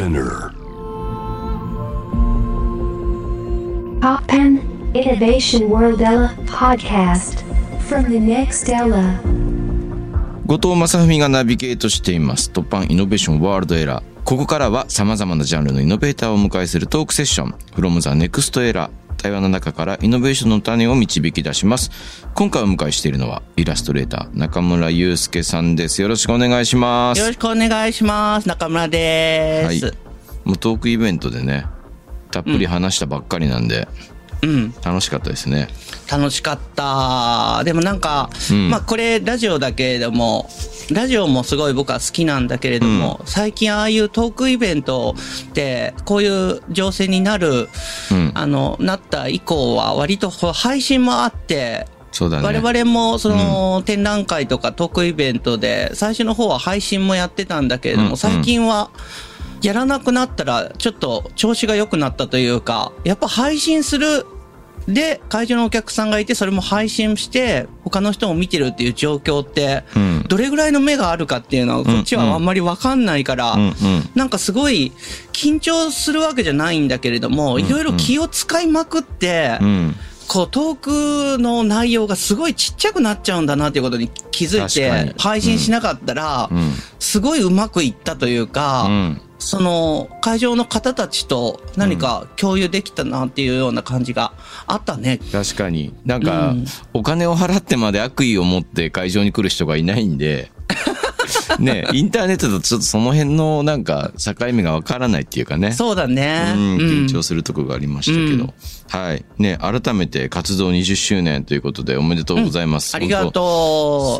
Spinner. Poppen Innovation World Ella podcast from the next Ella. 後藤正文がナビゲートしています突破イノベーションワールドエラーここからは様々なジャンルのイノベーターをお迎えするトークセッション from the next era 対話の中からイノベーションの種を導き出します。今回お迎えしているのはイラストレーター中村祐介さんです。よろしくお願いします。よろしくお願いします。中村です。はい。もうトークイベントでねたっぷり話したばっかりなんで、うん、楽しかったですね。楽しかった。でもなんか、うん。まあこれラジオだけれども、ラジオもすごい僕は好きなんだけれども、最近ああいうトークイベントで、こういう情勢になる、うん。あの、なった以降は割と配信もあって、そうだね。我々もその展覧会とかトークイベントで最初の方は配信もやってたんだけれどうん。も最近はやらなくなったらちょっと調子が良くなったというかやっぱ配信するで会場のお客さんがいてそれも配信して他の人も見てるっていう状況ってうん。どれぐらいの目があるかっていうのはこっちはあんまりわかんないからなんかすごい緊張するわけじゃないんだけれどもいろいろ気を使いまくってうん。こうトークの内容がすごいちっちゃくなっちゃうんだなっていうことに気づいて、配信しなかったらう、ん。すごいうまくいったというか、うんその会場の方たちと何か共有できたなっていうような感じがあったね。確かに。なんか、うん。お金を払ってまで悪意を持って会場に来る人がいないんで。ねインターネットだとちょっとその辺のなんか境目がわからないっていうかね。そうだね。うん、うん。緊張するとこがありましたけど、はい。ね改めて活動20周年ということでおめでとうございます、ありが本と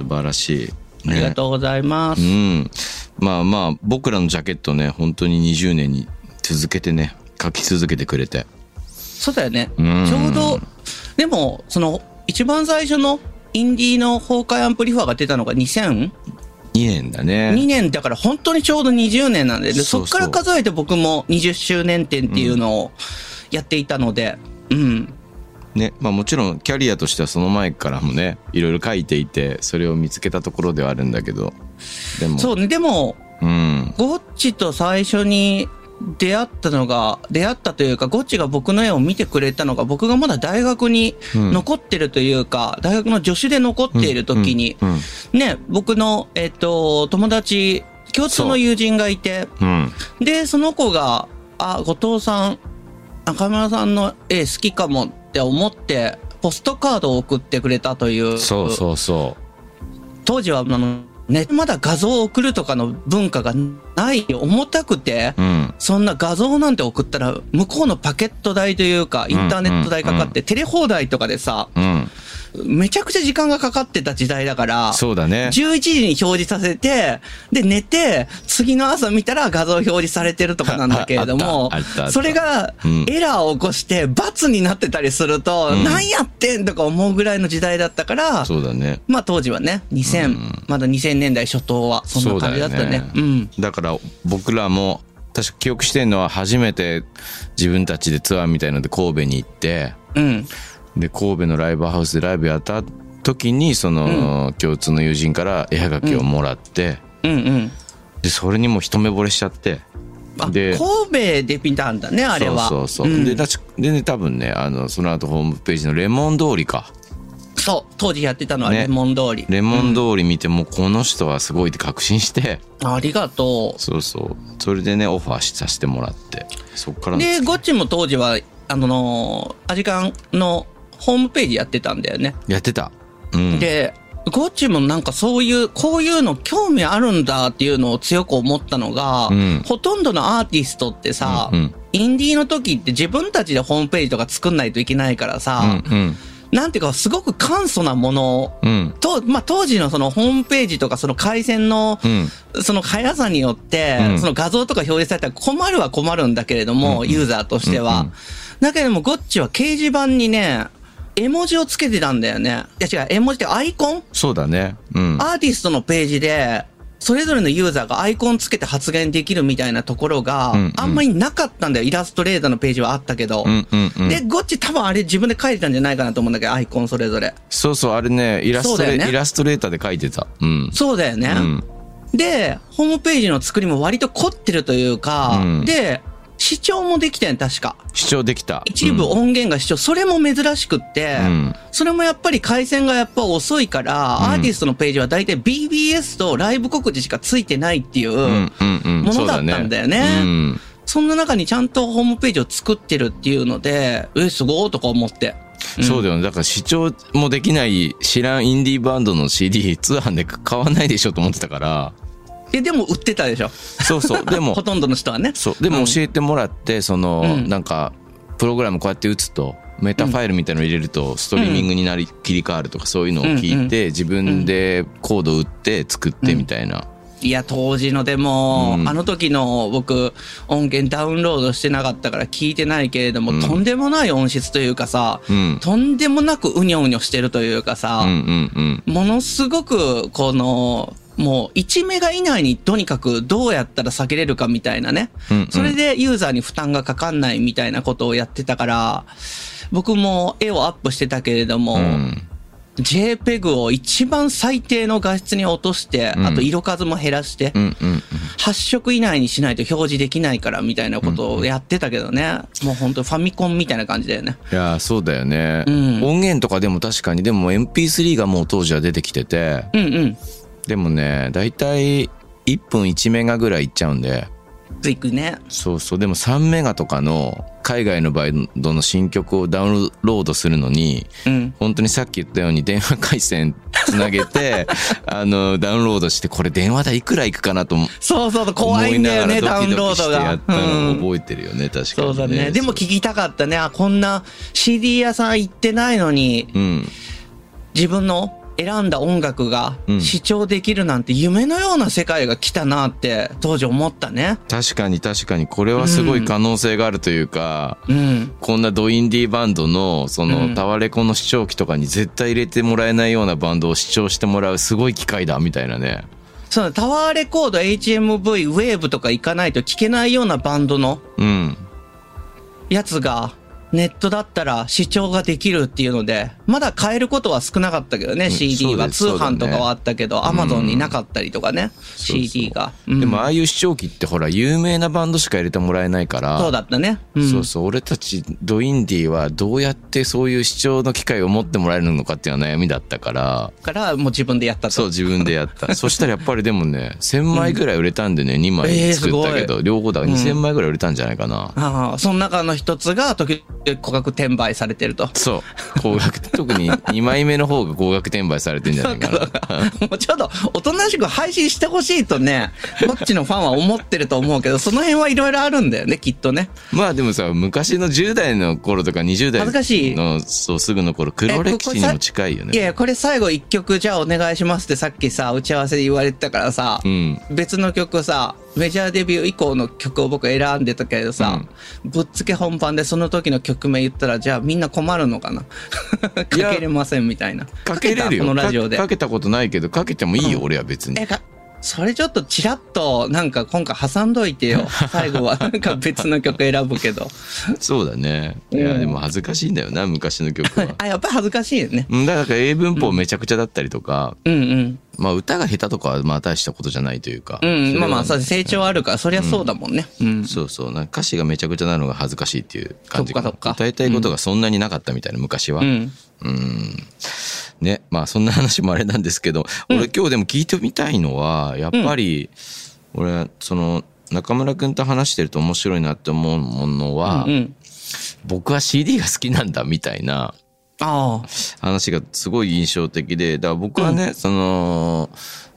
当素晴らしい、う。ありがとうございます。うん。まあまあ、僕らのジャケットね、本当に20年に続けてね、書き続けてくれて。そうだよね。うんちょうど、でも、その、一番最初のインディーの崩壊アンプリファーが出たのが 2000? 2年だね。2年だから本当にちょうど20年なんで、そっから数えて僕も20周年展っていうのをやっていたので、うん。ね。まあもちろんキャリアとしてはその前からもね、いろいろ書いていて、それを見つけたところではあるんだけど。でも、そうね、でも、うん。ゴッチと最初に出会ったのが、出会ったというか、ゴッチが僕の絵を見てくれたのが、僕がまだ大学にうん残ってるというか、大学の助手で残っている時に、うん。ね、僕の、えっと、友達、共通の友人がいて、うん。で、その子が、あ、後藤さん、中村さんの絵好きかもって思って、ポストカードを送ってくれたという。そうそうそ当時は、あの、ね、まだ画像を送るとかの文化がない、重たくて、う。うん。そんな画像なんて送ったら、向こうのパケット代というか、インターネット代かかって、テレ放題とかでさ、うん。めちゃくちゃ時間がかかってた時代だから、そうだね。11時に表示させて、で、寝て、次の朝見たら画像表示されてるとかなんだけれども それがうんエラーを起こして、罰になってたりすると、うん何やってんとか思うぐらいの時代だったから、そうだね。まあ当時はね、2000、うんまだ2000年代初頭は、そんな感じだったねうん。だから僕らも確か記憶してるのは初めて自分たちでツアーみたいので神戸に行ってうん。で神戸のライブハウスでライブやった時にその、共通の友人から絵はがきをもらって、うんうん。でそれにもう一目惚れしちゃってあ、神で戸で見たんだね、あれは。そうそうそう、ん。でだちでね多分ねあのその後ホームページのレモン通りか。そう、当時やってたのはね。レモン通り。レモン通り見てもうこの人はすごいって確信して。ありがとう。そうそう。それでねオファーさせてもらって。そっからで、ゴッチも当時は、あのーアジカンのホームページやってたんだよね。やってた。うん。で、ゴッチもなんかそういう、こういうの興味あるんだっていうのを強く思ったのが、うん。ほとんどのアーティストってさ、うんうん。インディーの時って自分たちでホームページとか作んないといけないからさ、うんうん。なんていうかすごく簡素なものうん。と、まあ、当時のそのホームページとかその回線のうん。その速さによって、うん。その画像とか表示されたら困るは困るんだけれども、うんユーザーとしては。うんうん。だけども、ゴッチは掲示板にね、絵文字をつけてたんだよね。いや違う、絵文字ってアイコン？そうだねうんアーティストのページで、それぞれのユーザーがアイコンつけて発言できるみたいなところがあんまりなかったんだよ。イラストレーターのページはあったけど。うんうんうんで、ゴッチ多分あれ自分で書いてたんじゃないかなと思うんだけど、アイコンそれぞれ。そうそうあれねイラストレねイラストレーターで描いてたうんそうだよね。うんで、ホームページの作りも割と凝ってるというか、うんで、視聴もできてん、確か。視聴できた。一部音源が視聴、それも珍しくって、うんそれもやっぱり回線がやっぱ遅いから、うんアーティストのページは大体 BBS とライブ告知しかついてないっていう。ものだったんだよねそううんそんな中にちゃんとホームページを作ってるっていうので、え、すごいとか思って。んそうだよね。だから視聴もできない知らんインディーバンドの CD 通販で買わないでしょと思ってたから。え、でも売ってたでしょ。そうそう。でもほ、とんどの人はね。そう。でも教えてもらって、その、うんなんか、プログラムこうやって打つと、メタファイルみたいのを入れると、ストリーミングになり、切り替わるとか、そういうのを聞いて、自分でコード打って作ってみたいな。いや、当時のでも、うんあの時の僕、音源ダウンロードしてなかったから聞いてないけれども、うんとんでもない音質というかさ、うん。とんでもなくうにょうにょしてるというかさ、うんうんうん。ものすごく、この、もう1メガ以内にとにかくどうやったら下げれるかみたいなね。うんうんそれでユーザーに負担がかかんないみたいなことをやってたから、僕も絵をアップしてたけれども、うん。JPEG を一番最低の画質に落として、うんあと色数も減らして、うんうん8色以内にしないと表示できないからみたいなことをやってたけどね。もう本当ファミコンみたいな感じだよね。いやーそうだよね、うん音源とかでも確かにでも MP3 がもう当時は出てきててうんうん。でもねだいたい1分1メガぐらいいっちゃうんでついくね。そうそうでも3メガとかの海外のバンドの新曲をダウンロードするのにうん。本当にさっき言ったように電話回線つなげて あのダウンロードしてこれ電話代いくらいくかなと思そうそう、怖いんだよね、ダウンロードが覚えてるよね、確かに、ね。そうだね。でも聞きたかったね。あ、こんな CD 屋さん行ってないのに、うん。自分の選んだ音楽がうん視聴できるなんて夢のような世界が来たなって当時思ったね。確かに確かに、これはすごい可能性があるというか、うん。こんなドインディーバンドの、その、うんタワレコの視聴器とかに絶対入れてもらえないようなバンドを視聴してもらうすごい機会だ、みたいなね。そうだタワーレコード、HMV、ウェーブとか行かないと聞けないようなバンドのうん。やつが、ネットだったら視聴ができるっていうので、まだ買えることは少なかったけどね、ん CD は。通販とかはあったけど、そうだね Amazon になかったりとかね、CD が。でも、うんああいう視聴器ってほら、有名なバンドしか入れてもらえないから、そうだったね。うんそうそう、俺たちドインディーはどうやってそういう視聴の機会を持ってもらえるのかっていうのは悩みだったから、から、もう自分でやったと。そう、自分でやった。そしたらやっぱりでもね、1000枚ぐらい売れたんでね、2枚えー作ったけど、す両方だからうん2000枚ぐらい売れたんじゃないかな。ああ、その中の一つが、時々価格転売されてると。そう。高額、特に2枚目の方が高額転売されてんじゃないかな。もうちょっと、おとなしく配信してほしいとね、こっちのファンは思ってると思うけど、その辺はいろいろあるんだよね、きっとね。まあでもさ、昔の10代の頃とか20代恥ずかしいの、そう、すぐの頃、黒歴史にも近いよね。いやいや、これ最後一曲じゃあお願いしますってさっきさ、打ち合わせで言われてたからさ、うん。別の曲さ、メジャーデビュー以降の曲を僕選んでたけどさ、ぶっつけ本番でその時の曲名言ったら、じゃあみんな困るのかな？かけれませんみたいな。かけれるたこよ。のラジオでか。かけたことないけど、かけてもいいよ、うん俺は別に。それちょっとチラッとなんか今回挟んどいてよ。最後はなんか別の曲選ぶけど。そうだね。いや、うんでも恥ずかしいんだよな、昔の曲は。あ、やっぱり恥ずかしいよね。うんだから英文法めちゃくちゃだったりとか、うんうん。まあ歌が下手とかはまあ大したことじゃないというか。うん、まあまあ、成長あるから、そりゃそうだもんね。うん。そうそう。なんか歌詞がめちゃくちゃなのが恥ずかしいっていう感じそっかそっか歌いたいことがそんなになかったみたいな、昔は。うん。うん。ね。まあそんな話もあれなんですけど、俺今日でも聞いてみたいのは、やっぱり、俺、その、中村くんと話してると面白いなって思うものは、うん。僕は CD が好きなんだみたいな。話がすごい印象的で、だから僕はね、その、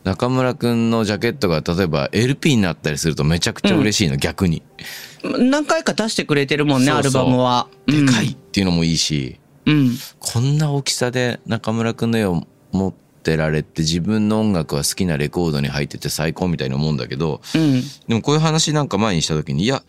中村くんのジャケットが例えば LP になったりするとめちゃくちゃ嬉しいの、逆に。何回か出してくれてるもんね、そうそうアルバムは。でかいっていうのもいいし、うん。こんな大きさで中村くんの絵を持ってられて自分の音楽は好きなレコードに入ってて最高みたいに思うんだけど、うん。でもこういう話なんか前にした時に、いや、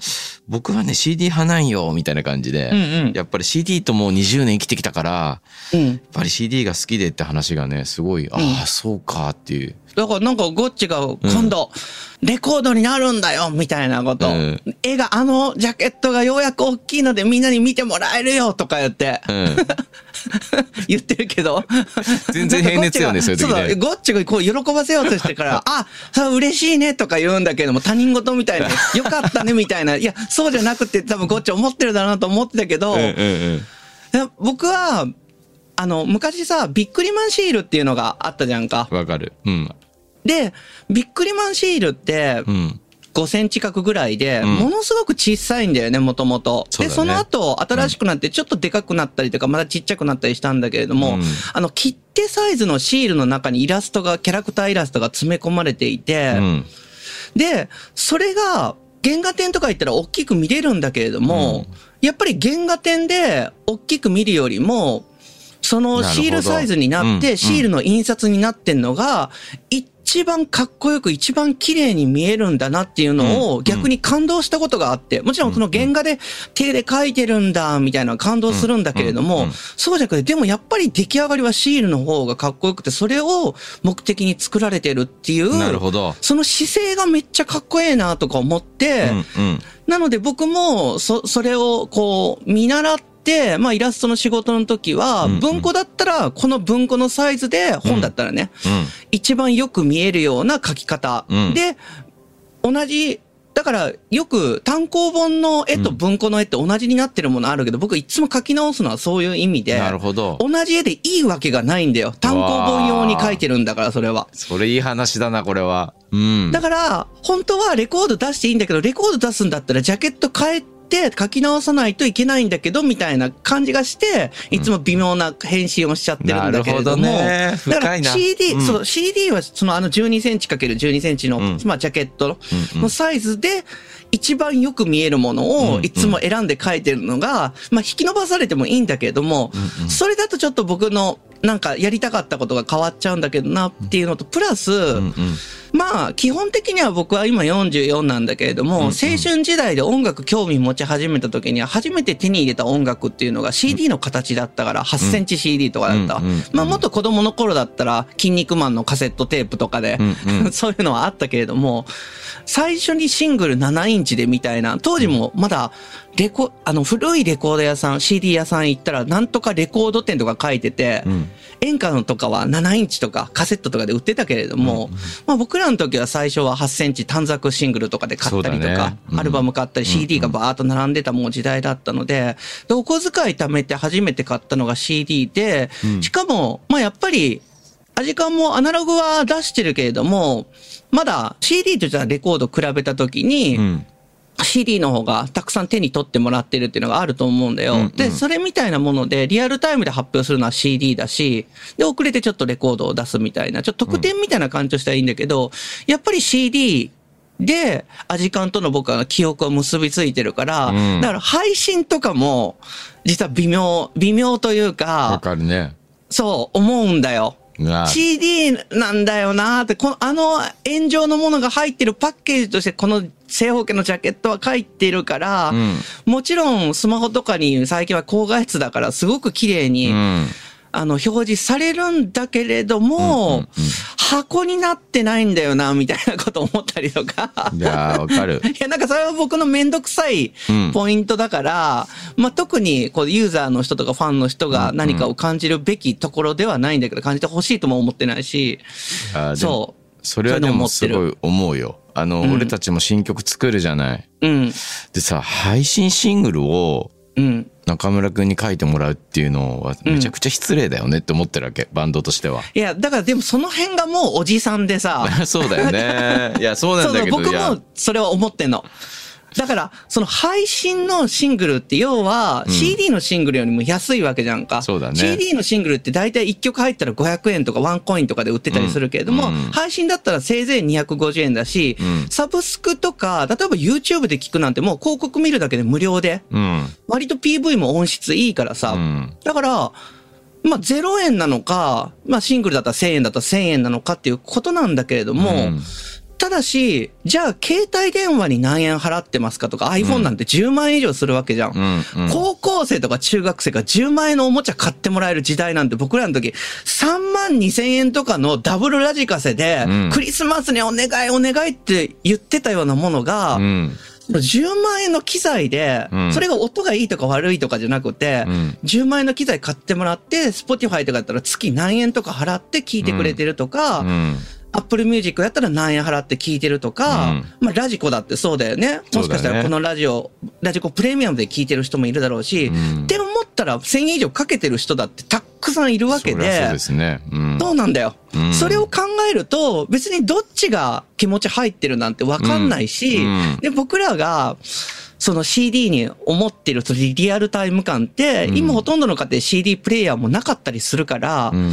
僕はね CD 派なんよ、みたいな感じで、うんうんやっぱり CD ともう20年生きてきたから、うん。やっぱり CD が好きでって話がね、すごい、ああ、そうかっていう。だからなんかゴッチが今度、レコードになるんだよみたいなこと。うん絵が、あのジャケットがようやく大きいのでみんなに見てもらえるよとか言って、うん。言ってるけど。全然平熱よねそういう時ねゴッチがそうだ、ゴッチがこう喜ばせようとしてから、あ、さ嬉しいねとか言うんだけども、他人事みたいに、よかったねみたいな。いや、そうじゃなくて多分ゴッチ思ってるだろうなと思ってたけど、うんうんうん。僕は、あの、昔さ、ビックリマンシールっていうのがあったじゃんか。わかる。うん。で、ビックリマンシールってう、ん。5センチ角ぐらいで、うん。ものすごく小さいんだよね、もともと。で、その後、新しくなって、ちょっとでかくなったりとか、またちっちゃくなったりしたんだけれども、うん。あの、切手サイズのシールの中にイラストが、キャラクターイラストが詰め込まれていて、うん。で、それが、原画展とか行ったら大きく見れるんだけれども、やっぱり原画展で大きく見るよりも、そのシールサイズになって、シールの印刷になってんのが、一番かっこよく、一番綺麗に見えるんだなっていうのうんを逆に感動したことがあって、もちろんその原画で手で描いてるんだ、みたいな感動するんだけれどもそうじゃなくて、でもやっぱり出来上がりはシールの方がかっこよくて、それを目的に作られてるっていう、なるほど。その姿勢がめっちゃかっこええなとか思って。なので僕もそ、それをこう見習って、まあイラストの仕事の時は、文庫だったら、この文庫のサイズで、本だったらね、一番よく見えるような書き方。うんで、同じ、だからよく単行本の絵と文庫の絵って同じになってるものあるけど、僕いつも書き直すのはそういう意味うん。で、なるほど。同じ絵でいいわけがないんだよ。単行本用に書いてるんだから、それは。それいい話だな、これは。うん。だから、本当はレコード出していいんだけど、レコード出すんだったらジャケット変えて書き直さないといけないんだけど、みたいな感じがして、いつも微妙な返信をしちゃってるんだけれども。ね。だから CD、うん。そう、CD はそのあの12センチ ×12 センチの、うん。まあジャケットのサイズで、一番よく見えるものうんをいつも選んで書いてるのが、まあ引き伸ばされてもいいんだけれども、それだとちょっと僕のなんかやりたかったことが変わっちゃうんだけどなっていうのと、プラス、うんうん。まあ、基本的には僕は今44なんだけれども、うんうん青春時代で音楽興味持ち始めた時には、初めて手に入れた音楽っていうのが CD の形だったから、8センチ CD とかだったわうんうんうん。まあ、もっと子供の頃だったら、筋肉マンのカセットテープとかでうんう、ん そういうのはあったけれども、最初にシングル7インチでみたいな、当時もまだ、レコ、あの、古いレコード屋さん、CD 屋さん行ったら、なんとかレコード店とか書いてて、うん演歌のとかは7インチとかカセットとかで売ってたけれども、まあ僕らの時は最初は8センチ短冊シングルとかで買ったりとかアルバム買ったり CD がバーっと並んでたもう時代だったので、でお小遣い貯めて初めて買ったのが CD で、うん。しかも、まあやっぱり、アジカンもアナログは出してるけれども、まだ CD とじゃあレコード比べた時に、うん。CD の方がたくさん手に取ってもらってるっていうのがあると思うんだよ。うんうんで、それみたいなもので、リアルタイムで発表するのは CD だし、で、遅れてちょっとレコードを出すみたいな、ちょっと特典みたいな感じとしたらいいんだけど、やっぱり CD で、アジカンとの僕は記憶を結びついてるから、うんだから配信とかも、実は微妙、微妙というわか、かるね。そう思うんだよ。な CD なんだよなーって、この、あの炎上のものが入ってるパッケージとして、この正方形のジャケットは書いてるから、うんもちろんスマホとかに最近は高画質だから、すごく綺麗に、うん。あの、表示されるんだけれども、うんうんうん箱になってないんだよな、みたいなこと思ったりとか。いやー、わかる。いや、なんかそれは僕のめんどくさいうんポイントだから、まあ、特に、こう、ユーザーの人とかファンの人が何かを感じるべきところではないんだけど、感じてほしいとも思ってないし、そう。それはでもすごい思うよ。あの、うん俺たちも新曲作るじゃない。うん、でさ、配信シングルをうん。中村くんに書いてもらうっていうのはめちゃくちゃ失礼だよねって思ってるわけ、バンドとしては。いや、だからでもその辺がもうおじさんでさ、そうだよね。いや、そうなんだけど、僕もそれは思ってんの。だから、その配信のシングルって要はうん。CD のシングルよりも安いわけじゃんか。そうだね。CD のシングルって大体1曲入ったら500円とかワンコインとかで売ってたりするけれども、配信だったらせいぜい250円だし、うん。サブスクとか、例えば YouTube で聞くなんてもう広告見るだけで無料で、うん。割と PV も音質いいからさ、うん。だから、まあ0円なのか、まあシングルだったら1000円だったら1000円なのかっていうことなんだけれども、うんただし、じゃあ携帯電話に何円払ってますかとか iPhone なんて10万円以上するわけじゃん。うんうん。高校生とか中学生が10万円のおもちゃ買ってもらえる時代なんて僕らの時3万2千円とかのダブルラジカセで、うん。クリスマスにお願いお願いって言ってたようなものが、うん。10万円の機材で、うん。それが音がいいとか悪いとかじゃなくて、うん。10万円の機材買ってもらって、Spotify とかだったら月何円とか払って聞いてくれてるとか、うん。Apple Music やったら何円払って聞いてるとか、うんまあラジコだってそうだよね。もしかしたらこのラジオ、ラジコプレミアムで聞いてる人もいるだろうし、うんって思ったら1000円以上かけてる人だってたくさんいるわけでそうで、すね。うん。そうなんだよ、うんそれを考えると、別にどっちが気持ち入ってるなんてわかんないし、で、僕らが、その CD に思ってるリアルタイム感って、うん今ほとんどの家庭 CD プレイヤーもなかったりするから、うん。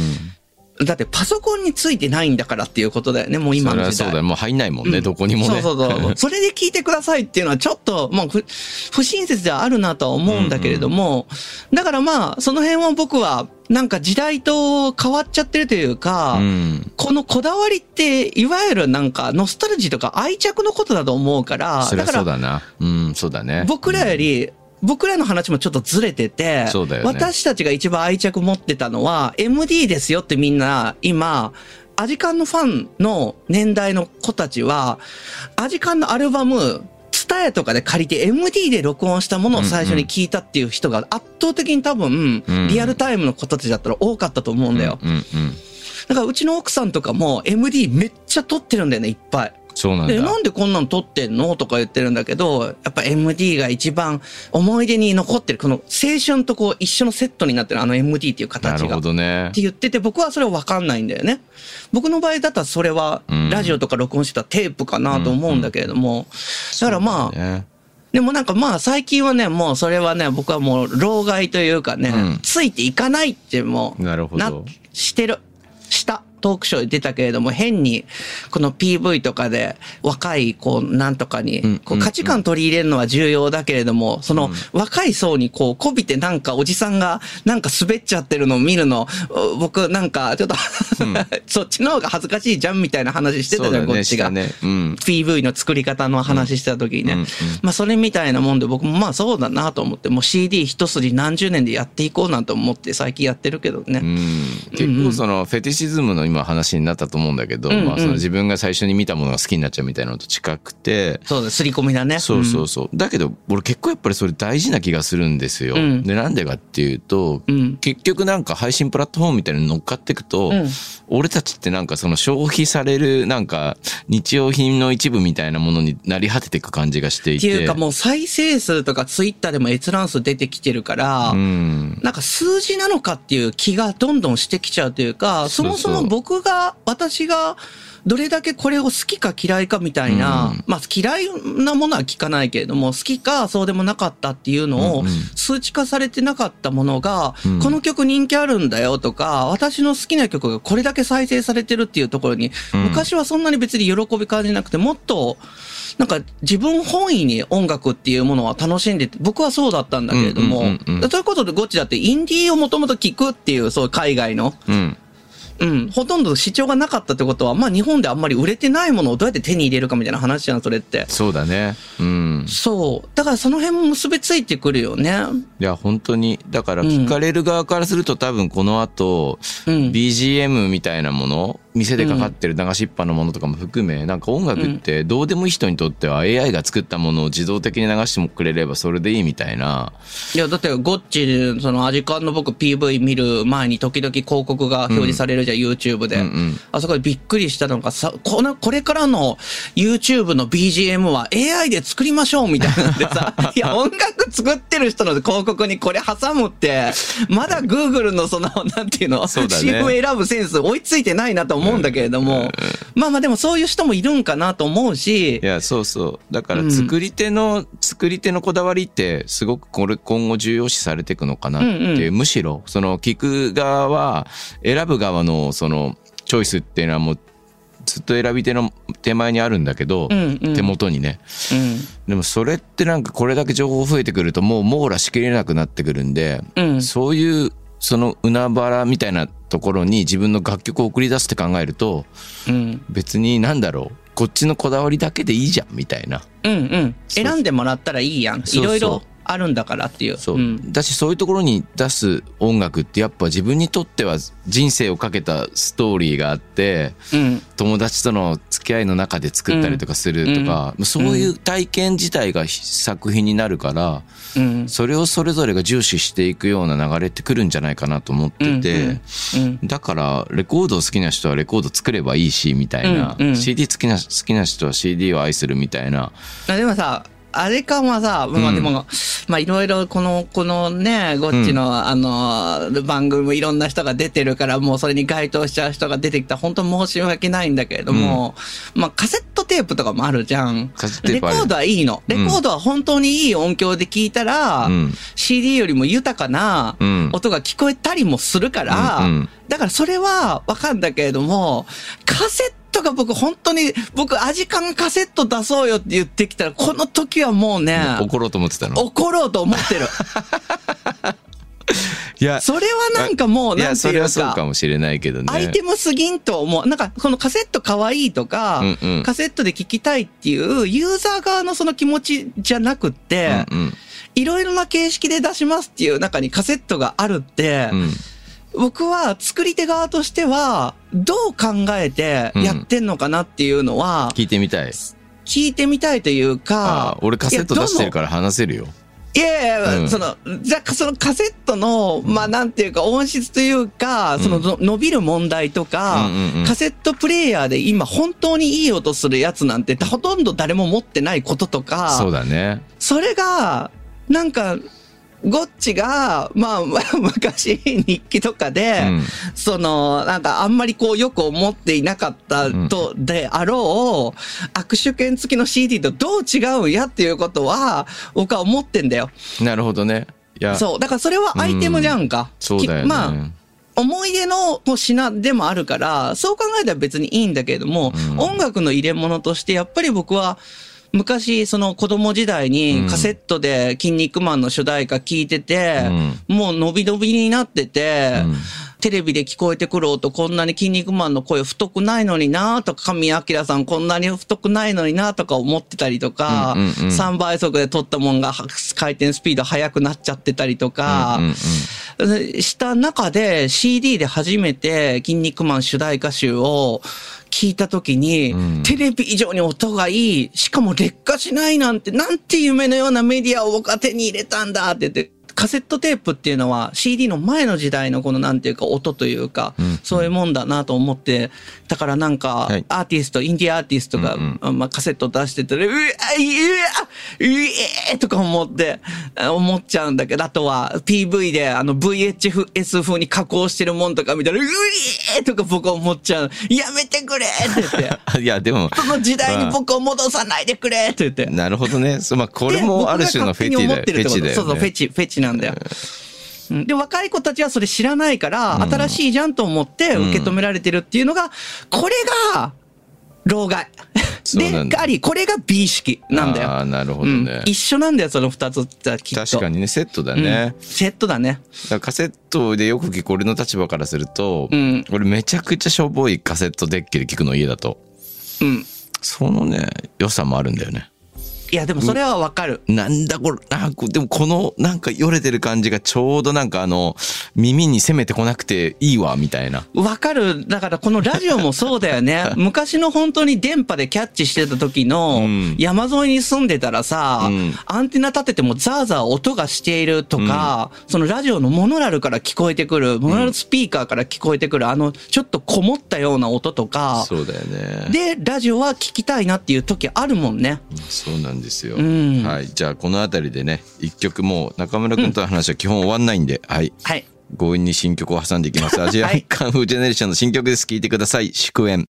だってパソコンについてないんだからっていうことだよね、もう今の時代。そそうだよ。もう入んないもんね、うんどこにもね。そうそうそう。それで聞いてくださいっていうのはちょっと、まあ、ふ不親切ではあるなとは思うんだけれども、だからまあ、その辺は僕は、なんか時代と変わっちゃってるというか、うん。このこだわりって、いわゆるなんか、ノスタルジーとか愛着のことだと思うから、だから、そうだな。うん、そうだね。僕らより、僕らの話もちょっとずれてて、そうだよね私たちが一番愛着持ってたのは、MD ですよってみんな、今、アジカンのファンの年代の子たちは、アジカンのアルバム、ツタヤとかで借りて MD で録音したものを最初に聞いたっていう人が圧倒的に多分、うんリアルタイムの子たちだったら多かったと思うんだよ。だからうちの奥さんとかも MD めっちゃ撮ってるんだよね、いっぱい。で、そうなんだ。なんでこんなの撮ってんのとか言ってるんだけど、やっぱ MD が一番思い出に残ってる、この青春とこう一緒のセットになってるあの MD っていうな形が。るほっどねて。言ってて、僕はそれは分かんないんだよね。僕の場合だったらそれはうん、ラジオとか録音してたテープかなと思うんだけれども、だからまあ、ねでもなんかまあ最近はね、もうそれはね、僕はもう老害というかね、うんついていかないってもう、なるほどなしてる。トークショーで出たけれども、変に、この PV とかで、若い、こう、なんとかにうん、こう価値観取り入れるのは重要だけれども、その、若い層に、こう、こびてなんか、おじさんが、なんか滑っちゃってるのを見るの、お僕、なんか、ちょっと、そっちの方が恥ずかしいじゃん、みたいな話してたじゃん、こっちが。PV の作り方の話した時にね。まあそれみたいなもんで僕もまあそうだなと思って、もう CD 一筋何十年でやっていこうなんて思って最近やってるけどね。うん、結構そのフェティシズムの今話になったと思うんだけど、うんうんまあ、その自分が最初に見たものが好きになっちゃうみたいなのと近くて、そうだ、刷り込みだね。そうそうそう。だけど、俺結構やっぱりそれ大事な気がするんですよ。うんで、なんでかっていうと、うん結局なんか配信プラットフォームみたいに乗っかっていくと、うん俺たちってなんかその消費されるなんか日用品の一部みたいなものになり果てていく感じがしてい。ってていうかもう再生数とかツイッターでも閲覧数出てきてるから、うん。なんか数字なのかっていう気がどんどんしてきちゃうというか、そもそも僕が、私が、どれだけこれを好きか嫌いかみたいな、うん。まあ嫌いなものは聞かないけれども、好きかそうでもなかったっていうのを数値化されてなかったものが、うん。この曲人気あるんだよとか、私の好きな曲がこれだけ再生されてるっていうところに、うん。昔はそんなに別に喜び感じなくて、もっと、なんか自分本位に音楽っていうものは楽しんでて、僕はそうだったんだけれども、ということでゴッチだってインディーをもともと聞くっていう、そう海外の、うん。うん、ほとんど視聴がなかったってことは、まあ日本であんまり売れてないものをどうやって手に入れるかみたいな話じゃん、それって。そうだね。うん。そう。だからその辺も結びついてくるよね。いや、本当に。だから聞かれる側からすると多分この後、うん。BGM みたいなもの、店でかかってる流しっぱのものとかも含め、なんか音楽ってどうでもいい人にとっては AI が作ったものを自動的に流してもくれればそれでいいみたいな。いや、だって、ゴッチ、その、アジカンの僕 PV 見る前に時々広告が表示されるじゃん、YouTube で。うんうん。あそこでびっくりしたのがさ、この、これからの YouTube の BGM は AI で作りましょうみたいなんでさ、いや、音楽作ってる人の広告にこれ挟むって、まだ Google のその、なんていうの、そうだね。CM 選ぶセンス追いついてないなと思うんだけれども、まあまあでもそういう人もいるんかなと思うしい、や、そうそう。だから作り手の、作り手のこだわりってすごくこれ今後重要視されていくのかなっていう、うんむしろ、その聞く側は選ぶ側のそのチョイスっていうのはもうずっと選び手の手前にあるんだけど、うんうん手元にね。うん。でもそれってなんかこれだけ情報増えてくるともう網羅しきれなくなってくるんで、うんそういうその海原みたいなところに自分の楽曲を送り出すって考えると、うん。別になんだろう、こっちのこだわりだけでいいじゃん、みたいな。うんうん。選んでもらったらいいやん。いろいろあるんだからっていう。そう。ん。だし、そういうところに出す音楽ってやっぱ自分にとっては人生をかけたストーリーがあって、うん。友達との付き合いの中で作ったりとかするとか、そういう体験自体が作品になるから、うん。それをそれぞれが重視していくような流れってくるんじゃないかなと思ってて、うん。だから、レコード好きな人はレコード作ればいいし、みたいな、うんうん CD 好きな、好きな人は CD を愛するみたいな、あでもさ、あれかはさ、まあでも、まあいろいろこの、このね、ゴッチの、あの、番組もいろんな人が出てるから、もうそれに該当しちゃう人が出てきたら本当申し訳ないんだけれども、まあカセットテープとかもあるじゃん。カセットテープあるレコードはいいの。レコードは本当にいい音響で聞いたら、うん。CD よりも豊かなうん。音が聞こえたりもするから、うんうん。だからそれはわかるんだけれども、カセットが僕本当に、僕アジカンカセット出そうよって言ってきたら、この時はもうね、怒ろうと思ってたの？怒ろうと思ってる。いや、それはなんかもう、なんていうそれはそうかか、もしれないけどね。アイテムすぎんと思う。なんか、このカセット可愛いとか、うんうんカセットで聞きたいっていう、ユーザー側のその気持ちじゃなくって、いろいろな形式で出しますっていう中にカセットがあるって、うん僕は作り手側としては、どう考えてやってんのかなっていうのは、聞いてみたい。聞いてみたいというあかあ、俺カセット出してるかから話せるよ。いやいや、うんその、じゃあそのカセットの、まあなんていうか音質というか、そのの伸びる問題とか、うんうんうんカセットプレイヤーで今本当にいい音するやつなんてほとんど誰も持ってないこととか、そうだね。それが、なんか、ゴッチが、まあ、昔日記とかで、うんその、なんかあんまりこうよく思っていなかったと、であろう、握手券付きの CD とどう違うんやっていうことは、僕は思ってんだよ。なるほどね。いや、そう。だからそれはアイテムじゃんか。そうだよね。きまあ、思い出のこう品でもあるから、そう考えたら別にいいんだけれども、うん音楽の入れ物として、やっぱり僕は、昔、その子供時代うん。にカセットで筋肉マンの主題歌聞いてて、もう伸び伸びになってて、うん。テレビで聞こえてくる音こんなに筋肉マンの声太くないのになとか、神明さんこんなに太くないのになとか思ってたりとか、うんうんうん。3倍速で撮ったもんが回転スピード速くなっちゃってたりとか、うんうんうんした中で CD で初めて筋肉マン主題歌集を聞いた時に、うん。テレビ以上に音がいい、しかも劣化しないなんて、なんて夢のようなメディアを僕は手に入れたんだって言って、カセットテープっていうのは CD の前の時代のこのなんていうか音というか、うんそういうもんだなと思って、だからなんかはいアーティスト、インディアアーティストが、うんまあ、カセット出してて、うわ、うわ、うえーとか思って、思っちゃうんだけど、あとは PV であの VHS 風に加工してるもんとか見たら、うえーとか僕は思っちゃう。やめてくれって言って。あ いや、でも、その時代に僕を戻さないでくれって言って。なるほどね。そうまあ、これもある種のフェチだよ。フェチだよ、ね。そうそう、フェチ、フェチなんだよ。うんで、若い子たちはそれ知らないから、うん新しいじゃんと思って受け止められてるっていうのが、これが、老害。で、あり、これが美意識なんだよ。ああ、なるほどうんね。一緒なんだよ、その二つってきっと。確かにね、セットだね。うんセットだね。だからカセットでよく聞く俺の立場からすると、うん俺めちゃくちゃしょぼいカセットデッキで聞くの家だと。うん。そのね、良さもあるんだよね。いや、でもそれはわかる。なんだこれ、なんか、でもこの、なんかよれてる感じがちょうどなんかあの、耳に攻めてこなくていいわ、みたいな。わかる。だからこのラジオもそうだよね。昔の本当に電波でキャッチしてた時のうん山沿いに住んでたらさ、うんアンテナ立ててもザーザー音がしているとか、そのラジオのモノラルから聞こえてくる、モノラルスピーカーから聞こえてくる、あのちょっとこもったような音とか、そうだよね。で、ラジオは聞きたいなっていう時あるもんね。そうなんですよ。うんはい。じゃあ、このあたりでね、一曲もう中村くんとの話は基本終わんないんで、はい。はい。強引に新曲を挟んでいきます。アジアンカンフージェネレーションの新曲です。聴いてください。祝宴。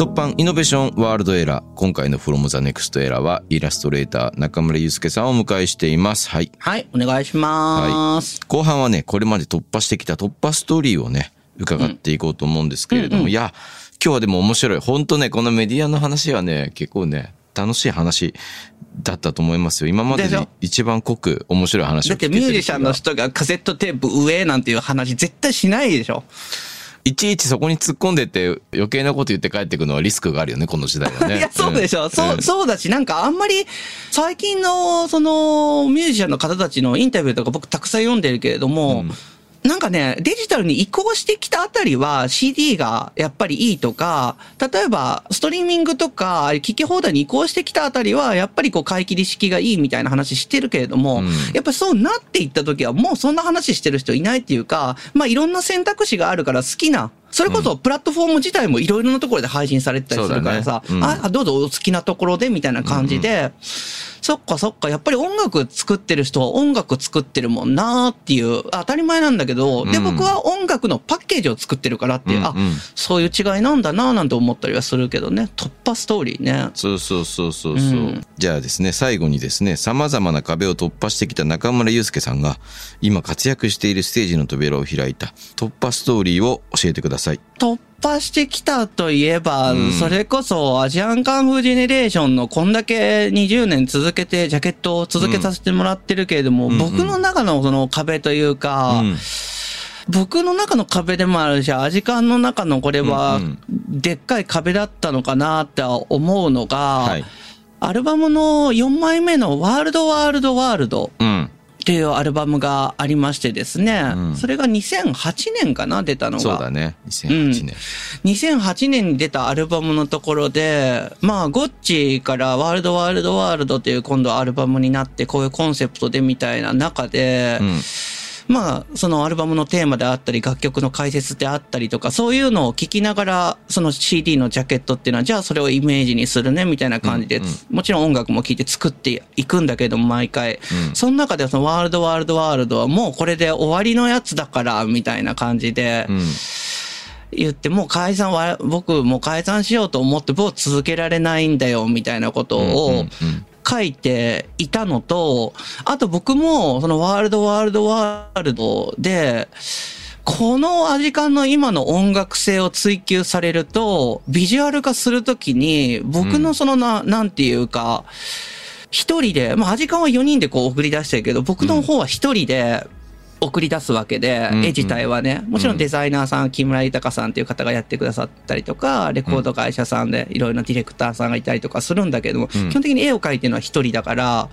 突版イノベーションワールドエラー。今回の From the Next Era はイラストレーター中村祐介さんをお迎えしています。はい。はい、お願いします。後半はね、これまで突破してきた突破ストーリーをね、伺っていこうと思うんですけれども、いや、今日はでも面白い。本当ね、このメディアの話はね、結構ね、楽しい話だったと思いますよ。今までで一番濃く面白い話だってを聞けてるミュージシャンの人がカセットテープ上なんていう話絶対しないでしょ？いちいちそこに突っ込んでって余計なこと言って帰ってくるのはリスクがあるよね、この時代はね。いや、そうでしょ？んそう、そうだし、なんかあんまり、最近の、その、ミュージシャンの方たちのインタビューとか僕たくさん読んでるけれども、なんかね、デジタルに移行してきたあたりは CD がやっぱりいいとか、例えばストリーミングとか聞き放題に移行してきたあたりはやっぱりこう買い切り式がいいみたいな話してるけれども、うん。やっぱりそうなっていった時はもうそんな話してる人いないっていうか、まあいろんな選択肢があるから好きな、それこそプラットフォーム自体もいろいろなところで配信されてたりするからさ、ね。うん。あ、どうぞお好きなところでみたいな感じで、そっかそっか、やっぱり音楽作ってる人は音楽作ってるもんなーっていう、当たり前なんだけど、で、うん。僕は音楽のパッケージを作ってるからっていう、あうん。うん、そういう違いなんだなーなんて思ったりはするけどね、突破ストーリーね。そうそうそうそうそう、うん。じゃあですね、最後にですね、様々な壁を突破してきた中村祐介さんが、今活躍しているステージの扉を開いた突破ストーリーを教えてください。突破してきたといえば、うん。それこそアジアンカンフージェネレーションのこんだけ20年続けてジャケットを続けさせてもらってるけれども、うん僕の中のその壁というか、うん。僕の中の壁でもあるし、アジカンの中のこれはうん、でっかい壁だったのかなって思うのが、はい。アルバムの4枚目のワールドワールドワールド。うん。っていうアルバムがありましてですね、うんそれが2008年かな、出たのが。そうだね。2008年。2008年に出たアルバムのところで、まあ、ゴッチからワールドワールドワールドっていう今度アルバムになって、こういうコンセプトでみたいな中で、うん。まあ、そのアルバムのテーマであったり、楽曲の解説であったりとか、そういうのを聞きながら、その CD のジャケットっていうのは、じゃあそれをイメージにするね、みたいな感じで、うんうんもちろん音楽も聴いて作っていくんだけども、毎回。うんその中でそのワールドワールドワールドはもうこれで終わりのやつだから、みたいな感じで、うん。言って、もう解散は、僕もう解散しようと思って、もう続けられないんだよ、みたいなことうんをうん書いていたのと、あと僕も、そのワールドワールドワールドで、このアジカンの今の音楽性を追求されると、ビジュアル化するときに、僕のそのな、なんていうか、一人で、まあ、アジカンは4人でこう送り出してるけど、僕の方は一人で送り出すわけで、うん絵自体はね、もちろんデザイナーさん、木村豊さんっていう方がやってくださったりとか、レコード会社さんでいろいろなディレクターさんがいたりとかするんだけども、うん。基本的に絵を描いてるのは一人だから、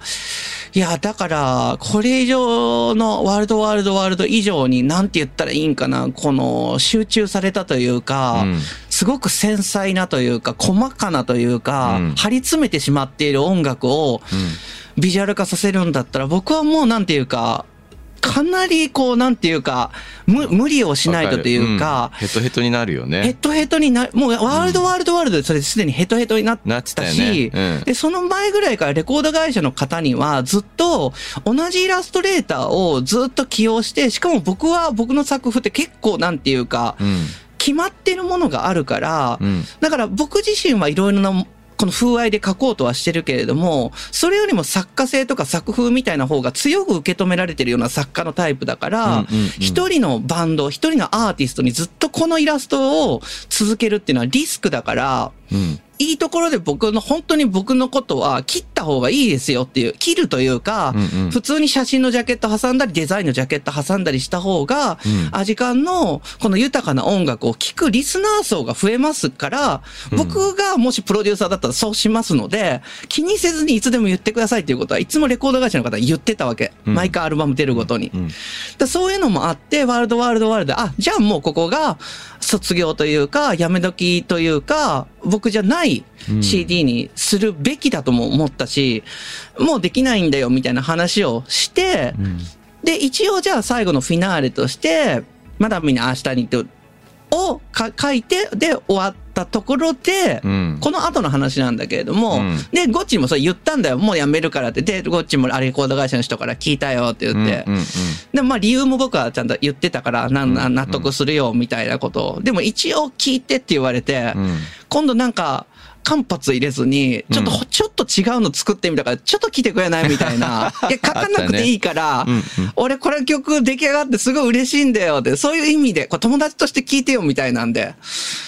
いや、だから、これ以上のワールドワールドワールド以上に、なんて言ったらいいんかな、この集中されたというか、うん。すごく繊細なというか、細かなというか、うん。張り詰めてしまっている音楽をビジュアル化させるんだったら、僕はもうなんていうか、かなりこう、なんていうか、無無理をしないとというか、うんヘトヘトになるよヘッね。ドヘッドにな、もうワールドワールドワールドでそれすでにヘッドヘッドになってたよし、ね。うんで、その前ぐらいからレコード会社の方にはずっと同じイラストレーターをずっと起用して、しかも僕は僕の作風って結構なんていうか、うん。決まってるものがあるから、うん。だから僕自身はいろいろなこの風合いで書こうとはしてるけれども、それよりも作家性とか作風みたいな方が強く受け止められてるような作家のタイプだからうんうんうん、一、人のバンド、一人のアーティストにずっとこのイラストを続けるっていうのはリスクだから、うん。いいところで僕の、本当に僕のことは切った方がいいですよっていう、切るというか、うんうん普通に写真のジャケット挟んだり、デザインのジャケット挟んだりした方が、うんアジカンのこの豊かな音楽を聴くリスナー層が増えますから、僕がもしプロデューサーだったらそうしますので、気にせずにいつでも言ってくださいっていうことはいつもレコード会社の方に言ってたわけ。うん毎回アルバム出るごとに。うそういうのもあって、ワールドワールドワールドで、あ、じゃあもうここが卒業というか、やめ時というか、僕じゃないうん CD にするべきだとも思ったし、もうできないんだよみたいな話をして、うん。で、一応じゃあ最後のフィナーレとして、まだみんな明日にと、をか書いて、で終わったところで、うん。この後の話なんだけれども、うんで、ゴッチもそれ言ったんだよ。もうやめるからって。で、ゴッチもあれレコード会社の人から聞いたよって言って。うんうんでもまあ理由も僕はちゃんと言ってたから、なんな納得するよみたいなことを。でも一応聞いてって言われて、うん。今度なんか、間髪入れずに、ちょっと、うんちょっと違うの作ってみたから、ちょっと来てくれないみたいな。いや、書かなくていいから、うんうん。俺これ曲出来上がってすごい嬉しいんだよって、そういう意味で、こう友達として聞いてよみたいなんで、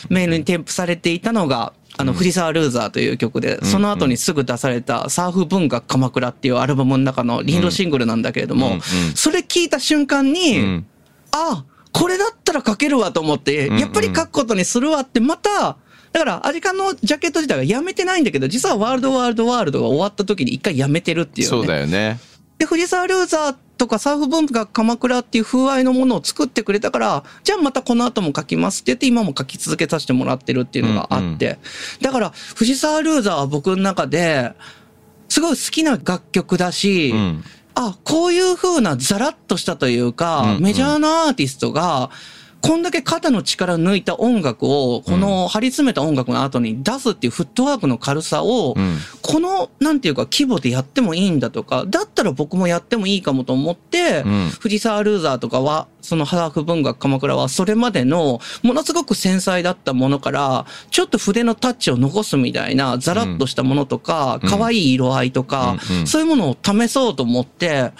メールに添付されていたのが、あの、藤沢ルーザーという曲で、その後にすぐ出されたサーフ文学鎌倉っていうアルバムの中のリードシングルなんだけれども、それ聞いた瞬間に、うん。あ、これだったら書けるわと思って、やっぱり書くことにするわって、また、だから、アジカンのジャケット自体がやめてないんだけど、実はワールドワールドワールドが終わった時に一回やめてるっていうね。そうだよね。で、藤沢ルーザーとかサーフ文化鎌倉っていう風合いのものを作ってくれたから、じゃあまたこの後も書きますって言って今も書き続けさせてもらってるっていうのがあって。だから、藤沢ルーザーは僕の中で、すごい好きな楽曲だし、うん。あ、こういう風なザラッとしたというか、うんうんメジャーなアーティストが、こんだけ肩の力抜いた音楽を、この張り詰めた音楽の後に出すっていうフットワークの軽さを、うん。この、なんていうか、規模でやってもいいんだとか、だったら僕もやってもいいかもと思って、うん。藤沢ルーザーとかは、そのハーフ文学鎌倉は、それまでの、ものすごく繊細だったものから、ちょっと筆のタッチを残すみたいな、ザラッとしたものとか、うん。可愛い色合いとか、そういうものを試そうと思って、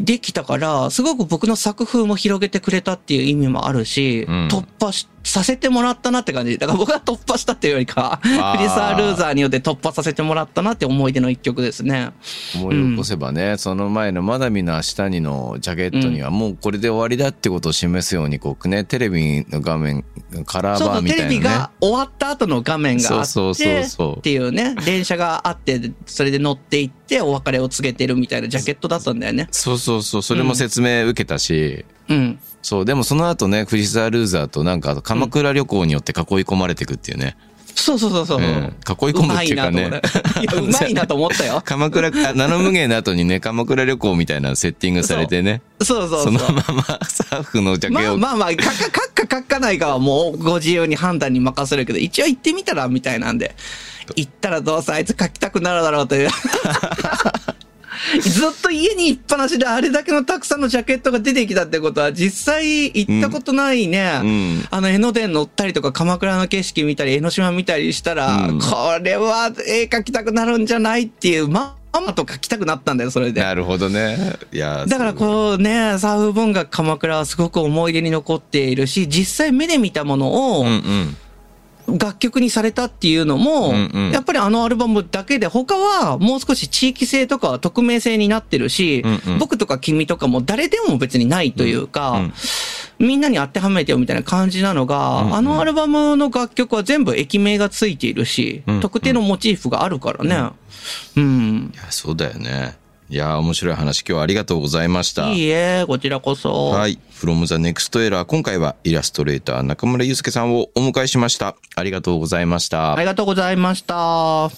できたから、すごく僕の作風も広げてくれたっていう意味もあるし、うん。突破しさせてもらったなって感じ。だから僕が突破したっていうよりか、あーフリサールーザーによって突破させてもらったなって思い出の一曲ですね。思い起こせばね、その前の「まだ見ぬ明日に」のジャケットにはもうこれで終わりだってことを示すようにこうねテレビの画面カラーそうそう、バーみたいなねテレビが終わった後の画面があって、そうそうそうそうっていうね、電車があって、それで乗っていってお別れを告げてるみたいなジャケットだったんだよね。そうそうそうそれも説明受けたし、うん。そうでもその後ね藤沢ルーザーとなんか鎌倉旅行によって囲い込まれていくっていうね、そうそうそうそう。う。ん。囲い込むっていうかね。うまいなと思ったいやうまいなと思ったよ。鎌倉あナノ無限の後にね鎌倉旅行みたいなセッティングされてね。そうそうそう。そのままサーフのジャケを、まあまあ書くか書かないかはもうご自由に判断に任せるけど、一応行ってみたらみたいなんで、行ったらどうせあいつ書きたくなるだろうという。ずっと家に行っぱなしであれだけのたくさんのジャケットが出てきたってことは、実際行ったことないね、うん。あの江ノ電乗ったりとか鎌倉の景色見たり江ノ島見たりしたら、うん。これは絵描きたくなるんじゃないっていう、まあまと描きたくなったんだよ、それで。なるほどね。いやだからうこうね、サーフ文学鎌倉はすごく思い出に残っているし、実際目で見たものをうんうん楽曲にされたっていうのも、うんうん。やっぱりあのアルバムだけで、他はもう少し地域性とか匿名性になってるし、うんうん。僕とか君とかも誰でも別にないというか、うんみんなに当てはめてよみたいな感じなのが、うんうん。あのアルバムの楽曲は全部駅名がついているし、うんうん。特定のモチーフがあるからね。うん。いやそうだよねいや、面白い話、今日はありがとうございました。いいえ、こちらこそ。はい。from the next、今回はイラストレーター中村祐介さんをお迎えしました。ありがとうございました。ありがとうございました。